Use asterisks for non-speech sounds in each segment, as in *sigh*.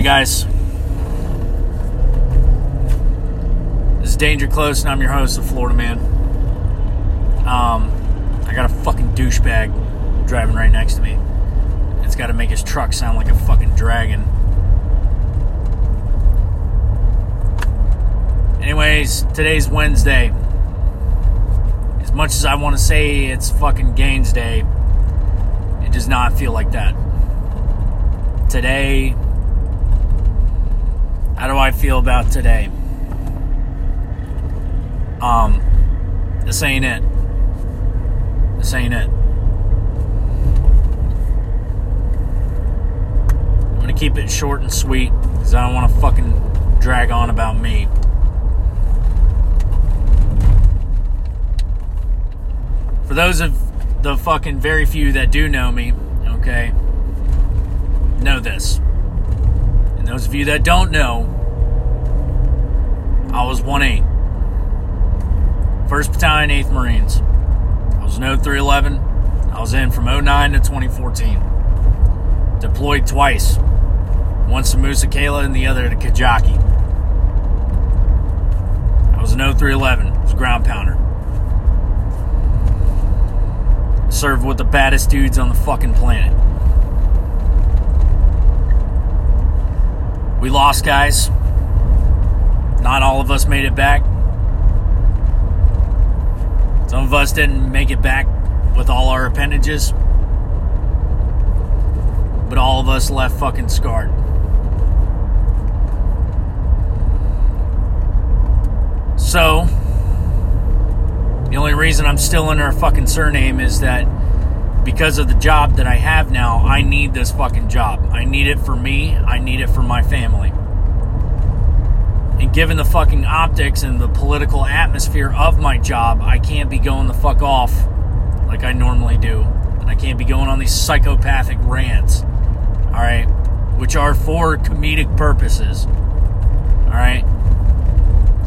right, guys. This is Danger Close, and I'm your host, the Florida Man. Um, I got a fucking douchebag driving right next to me. It's got to make his truck sound like a fucking dragon. Anyways, today's Wednesday. As much as I want to say it's fucking Gaines Day, it does not feel like that. Today, how do I feel about today? Um, this ain't it. This ain't it. I'm gonna keep it short and sweet because I don't want to fucking drag on about me. For those of the fucking very few that do know me, okay, know this. Those of you that don't know, I was 1 8. 1st Battalion, 8th Marines. I was in 0311. I was in from 09 to 2014. Deployed twice. Once to Musa Kala and the other to Kajaki. I was in 0311. I was a ground pounder. Served with the baddest dudes on the fucking planet. We lost guys. Not all of us made it back. Some of us didn't make it back with all our appendages. But all of us left fucking scarred. So, the only reason I'm still under a fucking surname is that because of the job that I have now, I need this fucking job. I need it for me, I need it for my family. And given the fucking optics and the political atmosphere of my job, I can't be going the fuck off like I normally do. And I can't be going on these psychopathic rants. Alright? Which are for comedic purposes. Alright?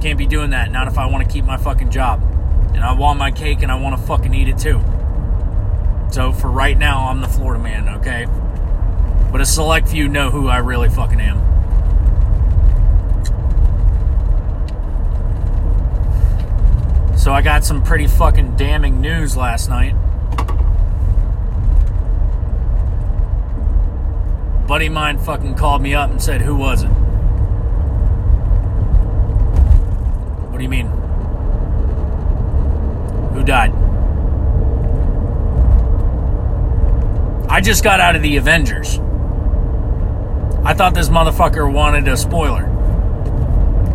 Can't be doing that. Not if I want to keep my fucking job. And I want my cake and I want to fucking eat it too. So for right now, I'm the Florida man, okay? But a select few know who I really fucking am. So I got some pretty fucking damning news last night. buddy mine fucking called me up and said, Who was it? What do you mean? Who died? I just got out of the Avengers. I thought this motherfucker wanted a spoiler.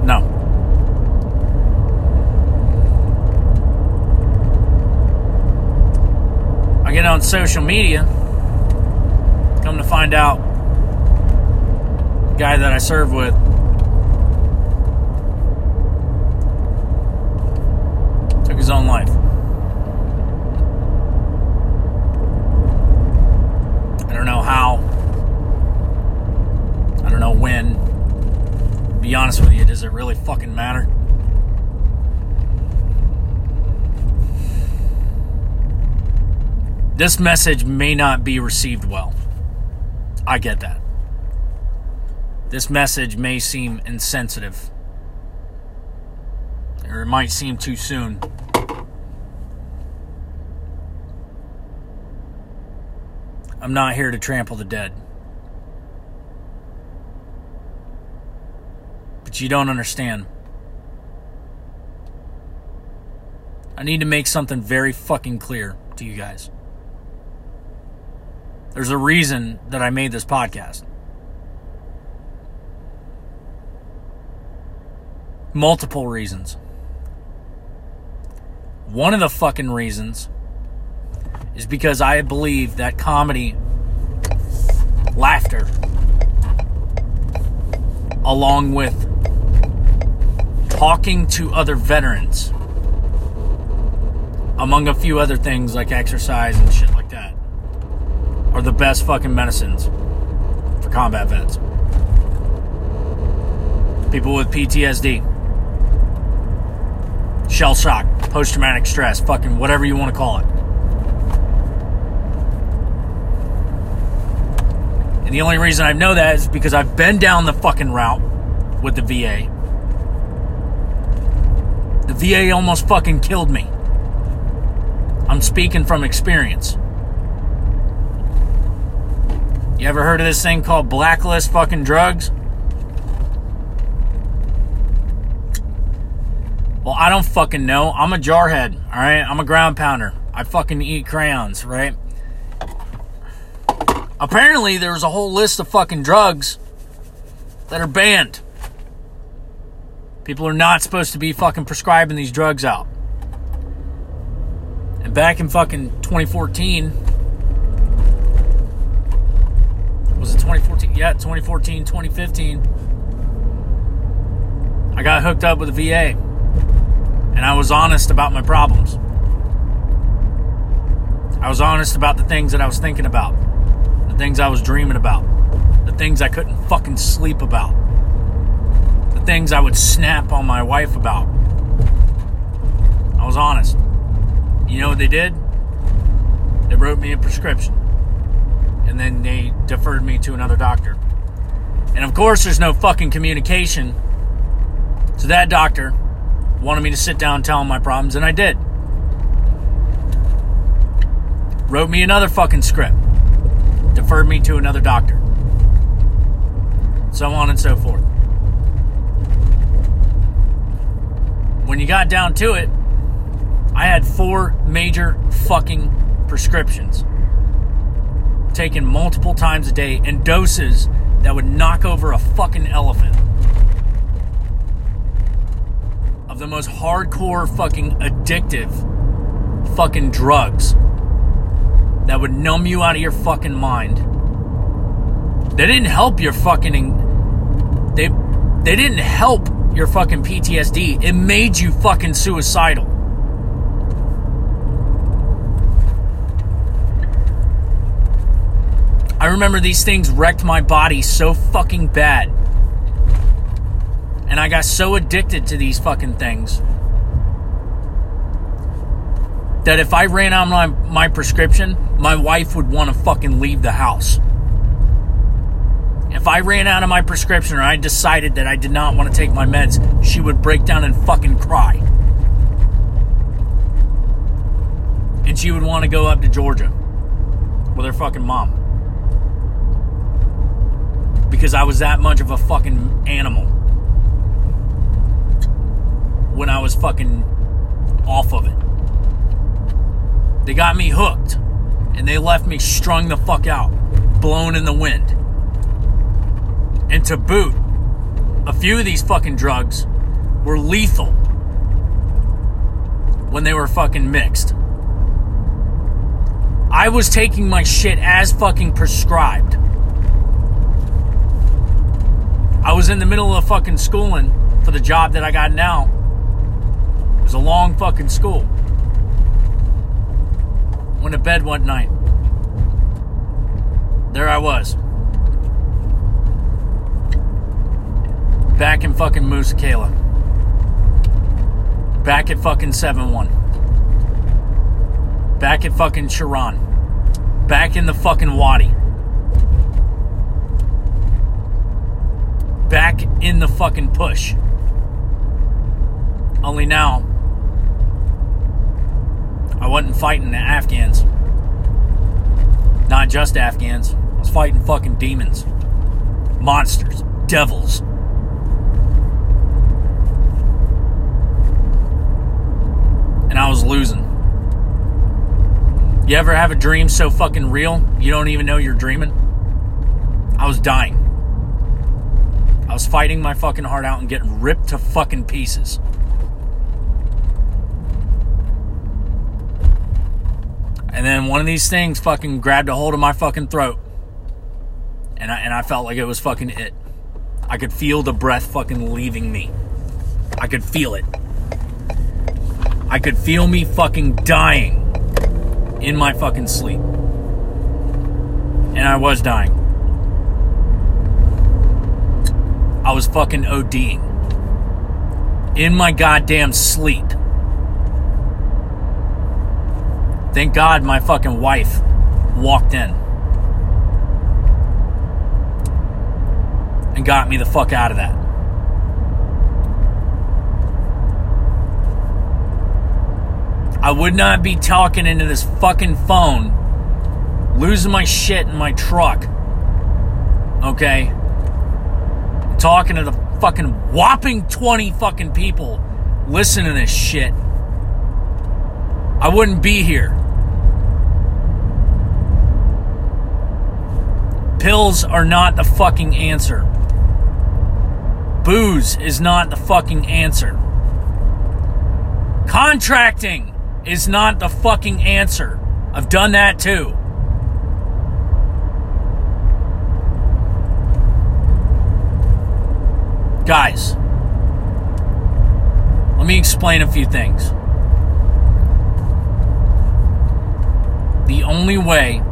No. I get on social media. Come to find out, the guy that I serve with took his own life. I don't know how. I don't know when. To be honest with you, does it really fucking matter? This message may not be received well. I get that. This message may seem insensitive, or it might seem too soon. I'm not here to trample the dead. You don't understand. I need to make something very fucking clear to you guys. There's a reason that I made this podcast. Multiple reasons. One of the fucking reasons is because I believe that comedy, laughter, along with talking to other veterans, among a few other things like exercise and shit like that, are the best fucking medicines for combat vets. People with PTSD, shell shock, post traumatic stress, fucking whatever you want to call it. And the only reason I know that is because I've been down the fucking route with the VA. The VA almost fucking killed me. I'm speaking from experience. You ever heard of this thing called blacklist fucking drugs? Well, I don't fucking know. I'm a jarhead, all right? I'm a ground pounder. I fucking eat crayons, right? Apparently, there's a whole list of fucking drugs that are banned. People are not supposed to be fucking prescribing these drugs out. And back in fucking 2014, was it 2014? Yeah, 2014, 2015. I got hooked up with a VA and I was honest about my problems. I was honest about the things that I was thinking about, things I was dreaming about, the things I couldn't fucking sleep about, the things I would snap on my wife about. I was honest. You know what they did? They wrote me a prescription. And then they deferred me to another doctor. And of course, there's no fucking communication. So that doctor wanted me to sit down and tell him my problems, and I did. Wrote me another fucking script, deferred me to another doctor, so on and so forth. When you got down to it, I had four major fucking prescriptions taken multiple times a day in doses that would knock over a fucking elephant. Of the most hardcore fucking addictive fucking drugs that would numb you out of your fucking mind. They didn't help your fucking they they didn't help your fucking PTSD. It made you fucking suicidal. I remember these things wrecked my body so fucking bad. And I got so addicted to these fucking things that if I ran out my, my prescription, my wife would want to fucking leave the house. If I ran out of my prescription or I decided that I did not want to take my meds, she would break down and fucking cry. And she would want to go up to Georgia with her fucking mom. Because I was that much of a fucking animal when I was fucking off of it. They got me hooked and they left me strung the fuck out, blown in the wind. And to boot, a few of these fucking drugs were lethal when they were fucking mixed. I was taking my shit as fucking prescribed. I was in the middle of fucking schooling for the job that I got now. It was a long fucking school. Went to bed one night. There I was. Back in fucking Musa Kala. Back at fucking 7 1. Back at fucking Sharon. Back in the fucking Wadi. Back in the fucking push. Only now, I wasn't fighting the Afghans. Not just Afghans. I was fighting fucking demons. Monsters. Devils. And I was losing. You ever have a dream so fucking real you don't even know you're dreaming? I was dying. I was fighting my fucking heart out and getting ripped to fucking pieces. And then one of these things fucking grabbed a hold of my fucking throat. And I, and I felt like it was fucking it. I could feel the breath fucking leaving me. I could feel it. I could feel me fucking dying in my fucking sleep. And I was dying. I was fucking ODing. In my goddamn sleep. Thank God my fucking wife walked in. and got me the fuck out of that. I would not be talking into this fucking phone, losing my shit in my truck. Okay? Talking to the fucking whopping 20 fucking people listening to this shit. I wouldn't be here. Pills are not the fucking answer. Booze is not the fucking answer. Contracting is not the fucking answer. I've done that too. Guys, let me explain a few things. The only way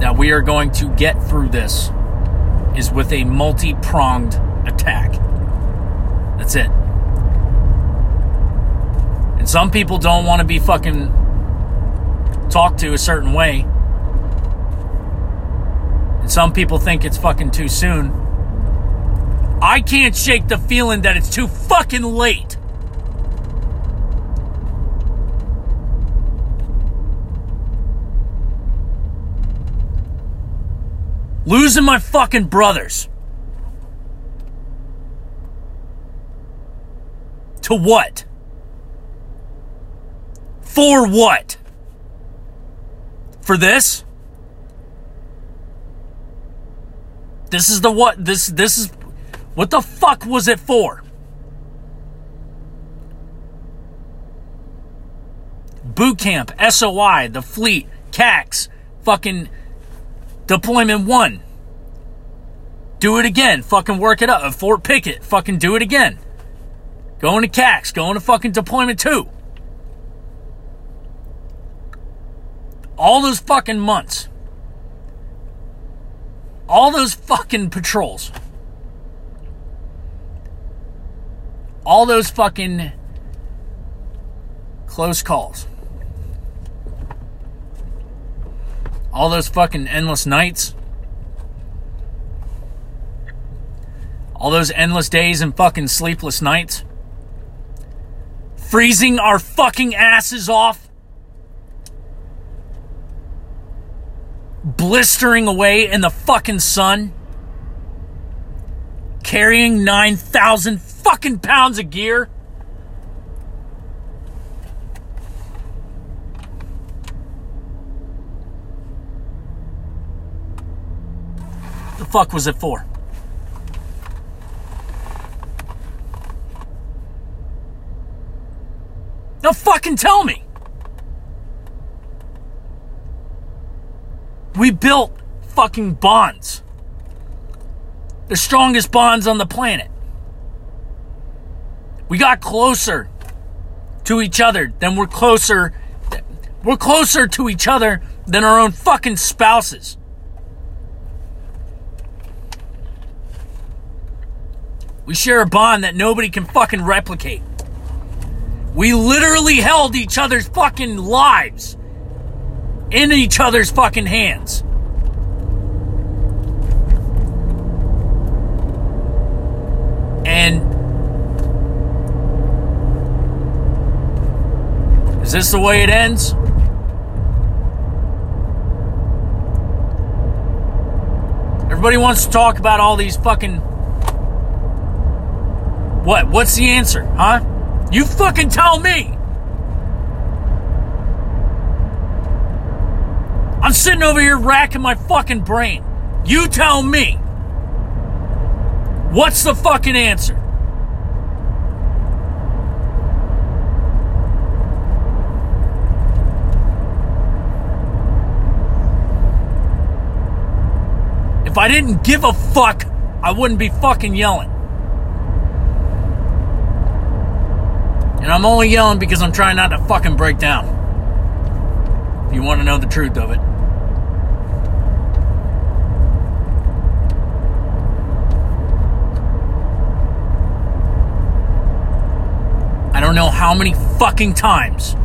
that we are going to get through this is with a multi pronged attack. That's it. And some people don't want to be fucking talked to a certain way. And some people think it's fucking too soon. I can't shake the feeling that it's too fucking late. Losing my fucking brothers. To what? For what? For this? This is the what this this is what the fuck was it for? Boot camp, SOI, the fleet, CAX, fucking deployment one. Do it again. Fucking work it up. Fort Pickett. Fucking do it again. Going to CAX. Going to fucking deployment two. All those fucking months. All those fucking patrols. All those fucking close calls. All those fucking endless nights. All those endless days and fucking sleepless nights. Freezing our fucking asses off. Blistering away in the fucking sun. Carrying 9,000 fucking pounds of gear. The fuck was it for? Now fucking tell me. We built fucking bonds. The strongest bonds on the planet. We got closer to each other than we're closer we're closer to each other than our own fucking spouses. We share a bond that nobody can fucking replicate. We literally held each other's fucking lives in each other's fucking hands. And is this the way it ends? Everybody wants to talk about all these fucking. What? What's the answer, huh? You fucking tell me! I'm sitting over here racking my fucking brain. You tell me. What's the fucking answer? If I didn't give a fuck, I wouldn't be fucking yelling. And I'm only yelling because I'm trying not to fucking break down. If you want to know the truth of it. I don't know how many fucking times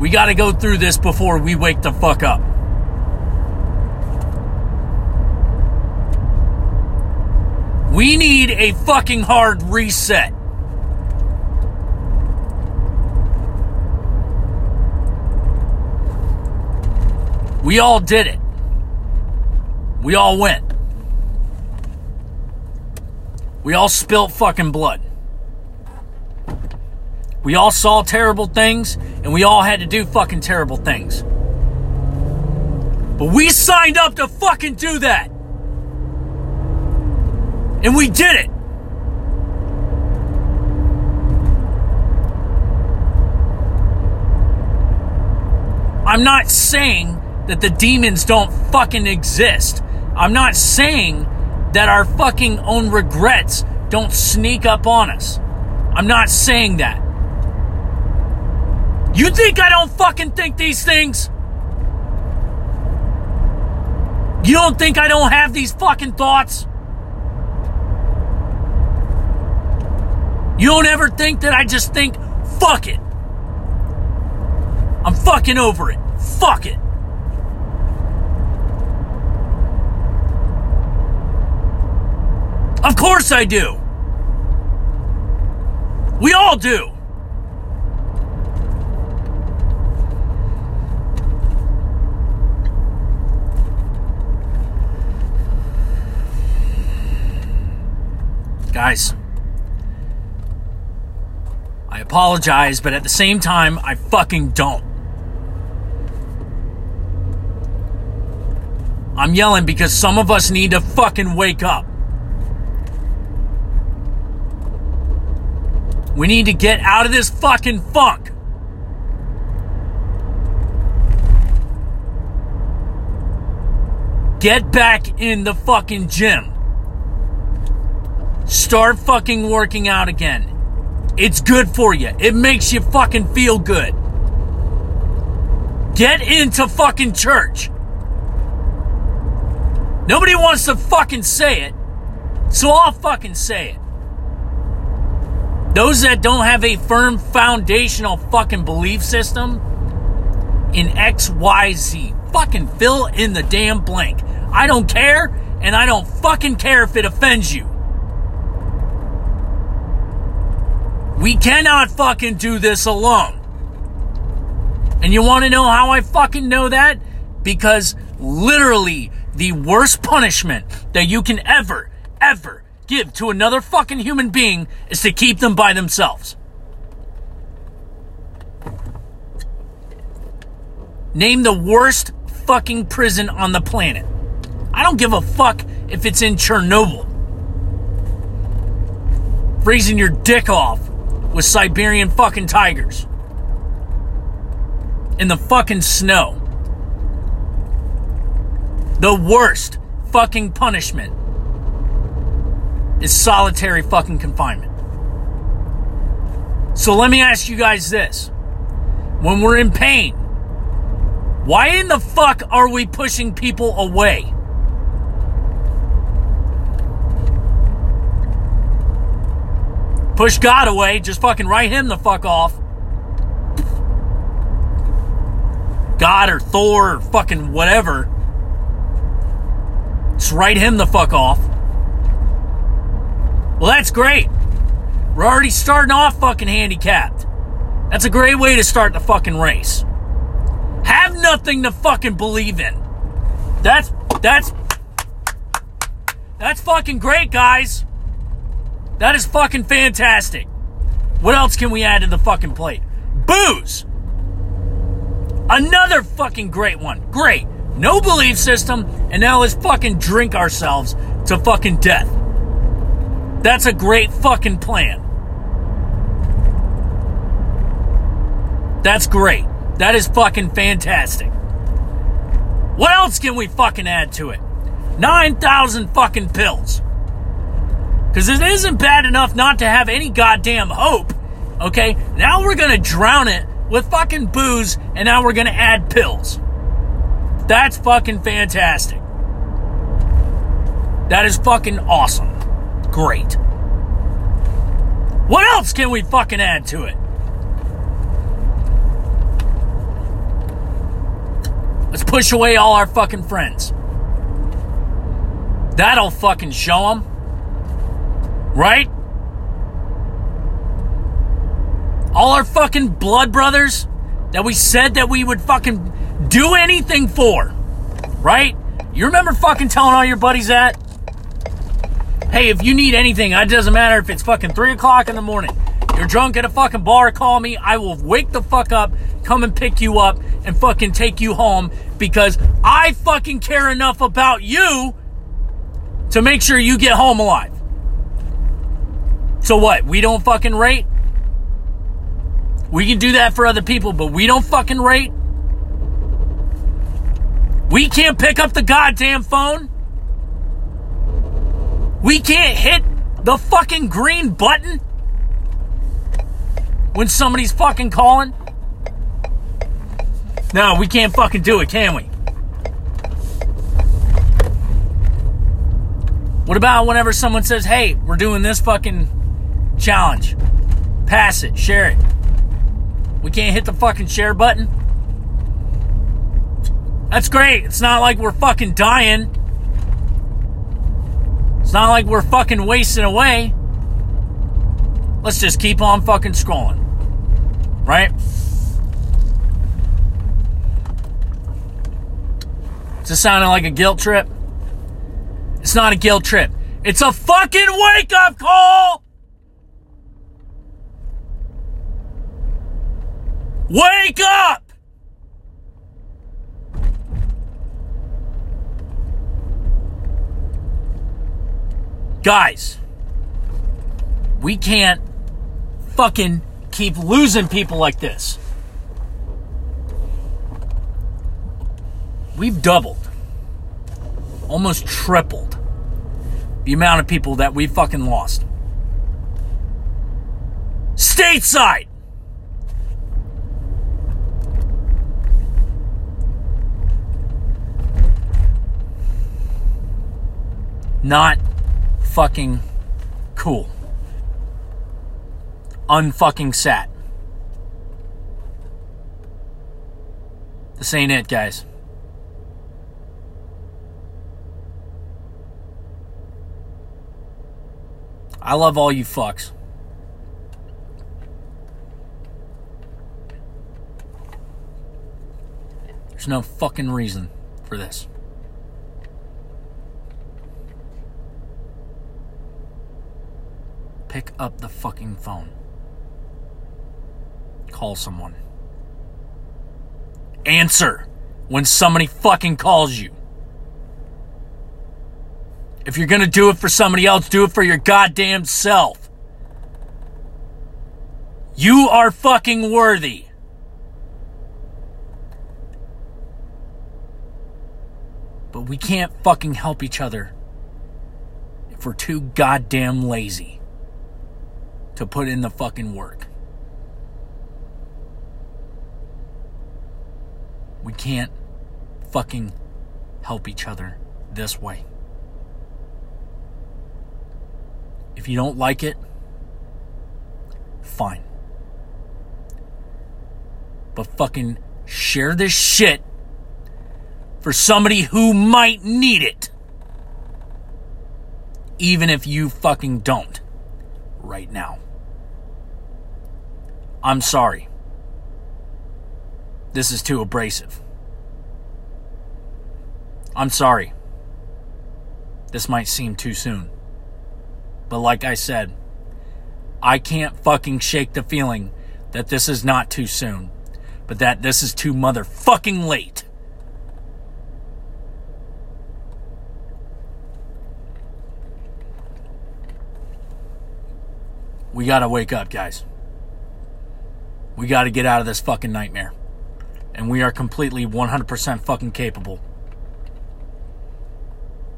we got to go through this before we wake the fuck up. We need a fucking hard reset. We all did it. We all went. We all spilt fucking blood. We all saw terrible things and we all had to do fucking terrible things. But we signed up to fucking do that. And we did it. I'm not saying that the demons don't fucking exist. I'm not saying that our fucking own regrets don't sneak up on us. I'm not saying that. You think I don't fucking think these things? You don't think I don't have these fucking thoughts? You don't ever think that I just think, fuck it. I'm fucking over it. Fuck it. Of course I do. We all do. Guys, I apologize, but at the same time, I fucking don't. I'm yelling because some of us need to fucking wake up. We need to get out of this fucking funk. Get back in the fucking gym. Start fucking working out again. It's good for you. It makes you fucking feel good. Get into fucking church. Nobody wants to fucking say it, so I'll fucking say it. Those that don't have a firm foundational fucking belief system in XYZ, fucking fill in the damn blank. I don't care, and I don't fucking care if it offends you. We cannot fucking do this alone. And you want to know how I fucking know that? Because literally, the worst punishment that you can ever, ever give to another fucking human being is to keep them by themselves. Name the worst fucking prison on the planet. I don't give a fuck if it's in Chernobyl. Freezing your dick off with Siberian fucking tigers. In the fucking snow. The worst fucking punishment is solitary fucking confinement. So let me ask you guys this. When we're in pain, why in the fuck are we pushing people away? Push God away, just fucking write him the fuck off. God or Thor or fucking whatever. Just write him the fuck off. Well, that's great. We're already starting off fucking handicapped. That's a great way to start the fucking race. Have nothing to fucking believe in. That's that's that's fucking great, guys. That is fucking fantastic. What else can we add to the fucking plate? Booze. Another fucking great one. Great. No belief system, and now let's fucking drink ourselves to fucking death. That's a great fucking plan. That's great. That is fucking fantastic. What else can we fucking add to it? 9,000 fucking pills. Because it isn't bad enough not to have any goddamn hope. Okay? Now we're gonna drown it with fucking booze, and now we're gonna add pills. That's fucking fantastic. That is fucking awesome. Great. What else can we fucking add to it? Let's push away all our fucking friends. That'll fucking show them. Right? All our fucking blood brothers that we said that we would fucking do anything for. Right? You remember fucking telling all your buddies that? Hey, if you need anything, it doesn't matter if it's fucking 3 o'clock in the morning. You're drunk at a fucking bar, call me. I will wake the fuck up, come and pick you up, and fucking take you home because I fucking care enough about you to make sure you get home alive. So what? We don't fucking rate? We can do that for other people, but we don't fucking rate? We can't pick up the goddamn phone? We can't hit the fucking green button when somebody's fucking calling? No, we can't fucking do it, can we? What about whenever someone says, hey, we're doing this fucking challenge? Pass it, share it. We can't hit the fucking share button? That's great. It's not like we're fucking dying. It's not like we're fucking wasting away. Let's just keep on fucking scrolling. Right? Is this sounding like a guilt trip? It's not a guilt trip. It's a fucking wake up call! Wake up! Guys, we can't fucking keep losing people like this. We've doubled, almost tripled the amount of people that we fucking lost. Stateside! Not fucking cool. Unfucking sat. This ain't it, guys. I love all you fucks. There's no fucking reason for this. Pick up the fucking phone. Call someone. Answer when somebody fucking calls you. If you're gonna do it for somebody else, do it for your goddamn self. You are fucking worthy. But we can't fucking help each other if we're too goddamn lazy to put in the fucking work. We can't fucking help each other this way. If you don't like it, fine. But fucking share this shit for somebody who might need it. Even if you fucking don't right now. I'm sorry. This is too abrasive. I'm sorry. This might seem too soon. But like I said, I can't fucking shake the feeling that this is not too soon, but that this is too motherfucking late. We gotta wake up, guys. We gotta get out of this fucking nightmare. And we are completely 100% fucking capable.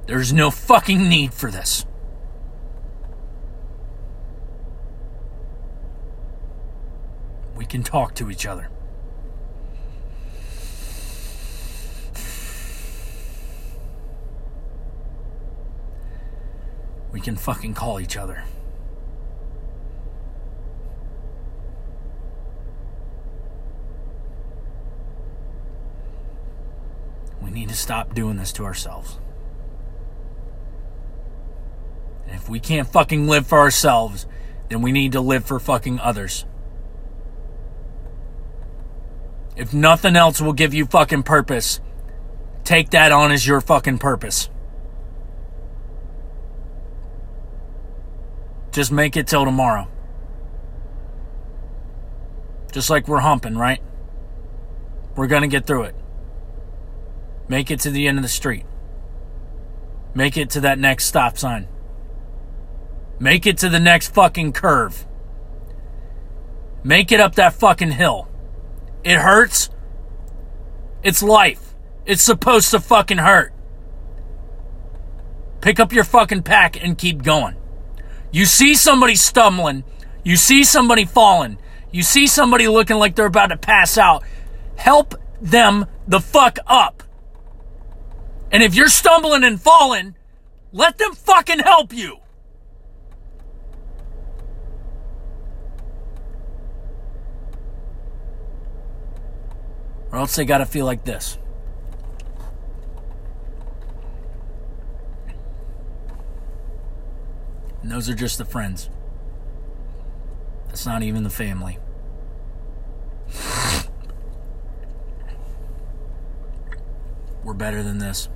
There's no fucking need for this. We can talk to each other. We can fucking call each other. Need to stop doing this to ourselves. And If we can't fucking live for ourselves, then we need to live for fucking others. If nothing else will give you fucking purpose, take that on as your fucking purpose. Just make it till tomorrow. Just like we're humping, right? We're going to get through it. Make it to the end of the street. Make it to that next stop sign. Make it to the next fucking curve. Make it up that fucking hill. It hurts. It's life. It's supposed to fucking hurt. Pick up your fucking pack and keep going. You see somebody stumbling. You see somebody falling. You see somebody looking like they're about to pass out. Help them the fuck up. And if you're stumbling and falling, let them fucking help you. Or else they gotta feel like this. And those are just the friends. That's not even the family. We're better than this.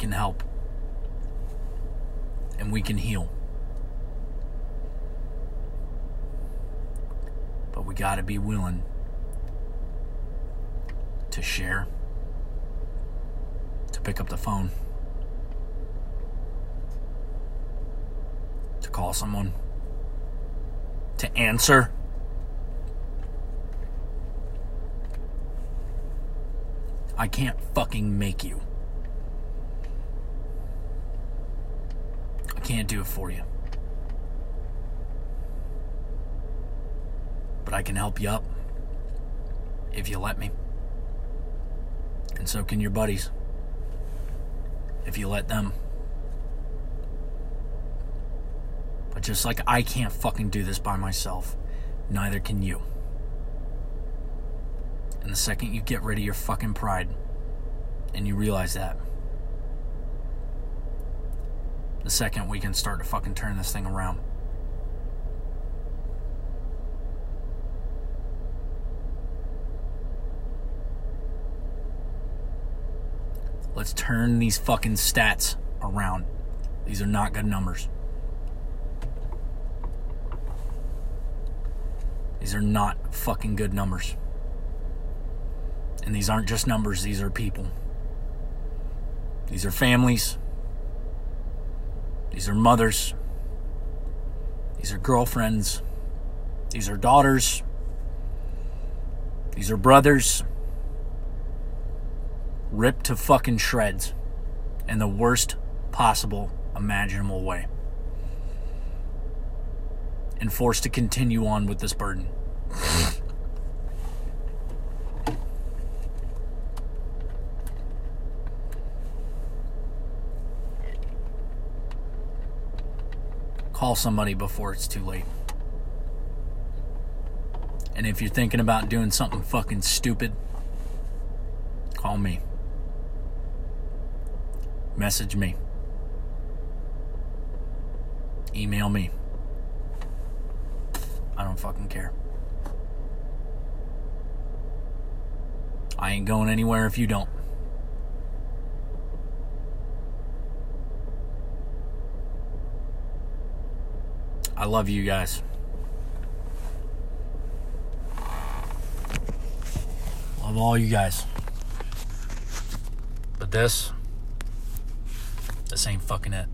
Can help. And we can heal. But we got to be willing to share, to pick up the phone, to call someone, to answer. I can't fucking make you. Can't do it for you. But I can help you up if you let me. And so can your buddies if you let them. But just like I can't fucking do this by myself, neither can you. And the second you get rid of your fucking pride and you realize that, the second we can start to fucking turn this thing around. Let's turn these fucking stats around. These are not good numbers. These are not fucking good numbers. And these aren't just numbers, these are people. These are families. These are mothers. These are girlfriends. These are daughters. These are brothers. Ripped to fucking shreds in the worst possible imaginable way. And forced to continue on with this burden. *laughs* Call somebody before it's too late. And if you're thinking about doing something fucking stupid, call me. Message me. Email me. I don't fucking care. I ain't going anywhere if you don't. I love you guys. Love all you guys. But this, this ain't fucking it.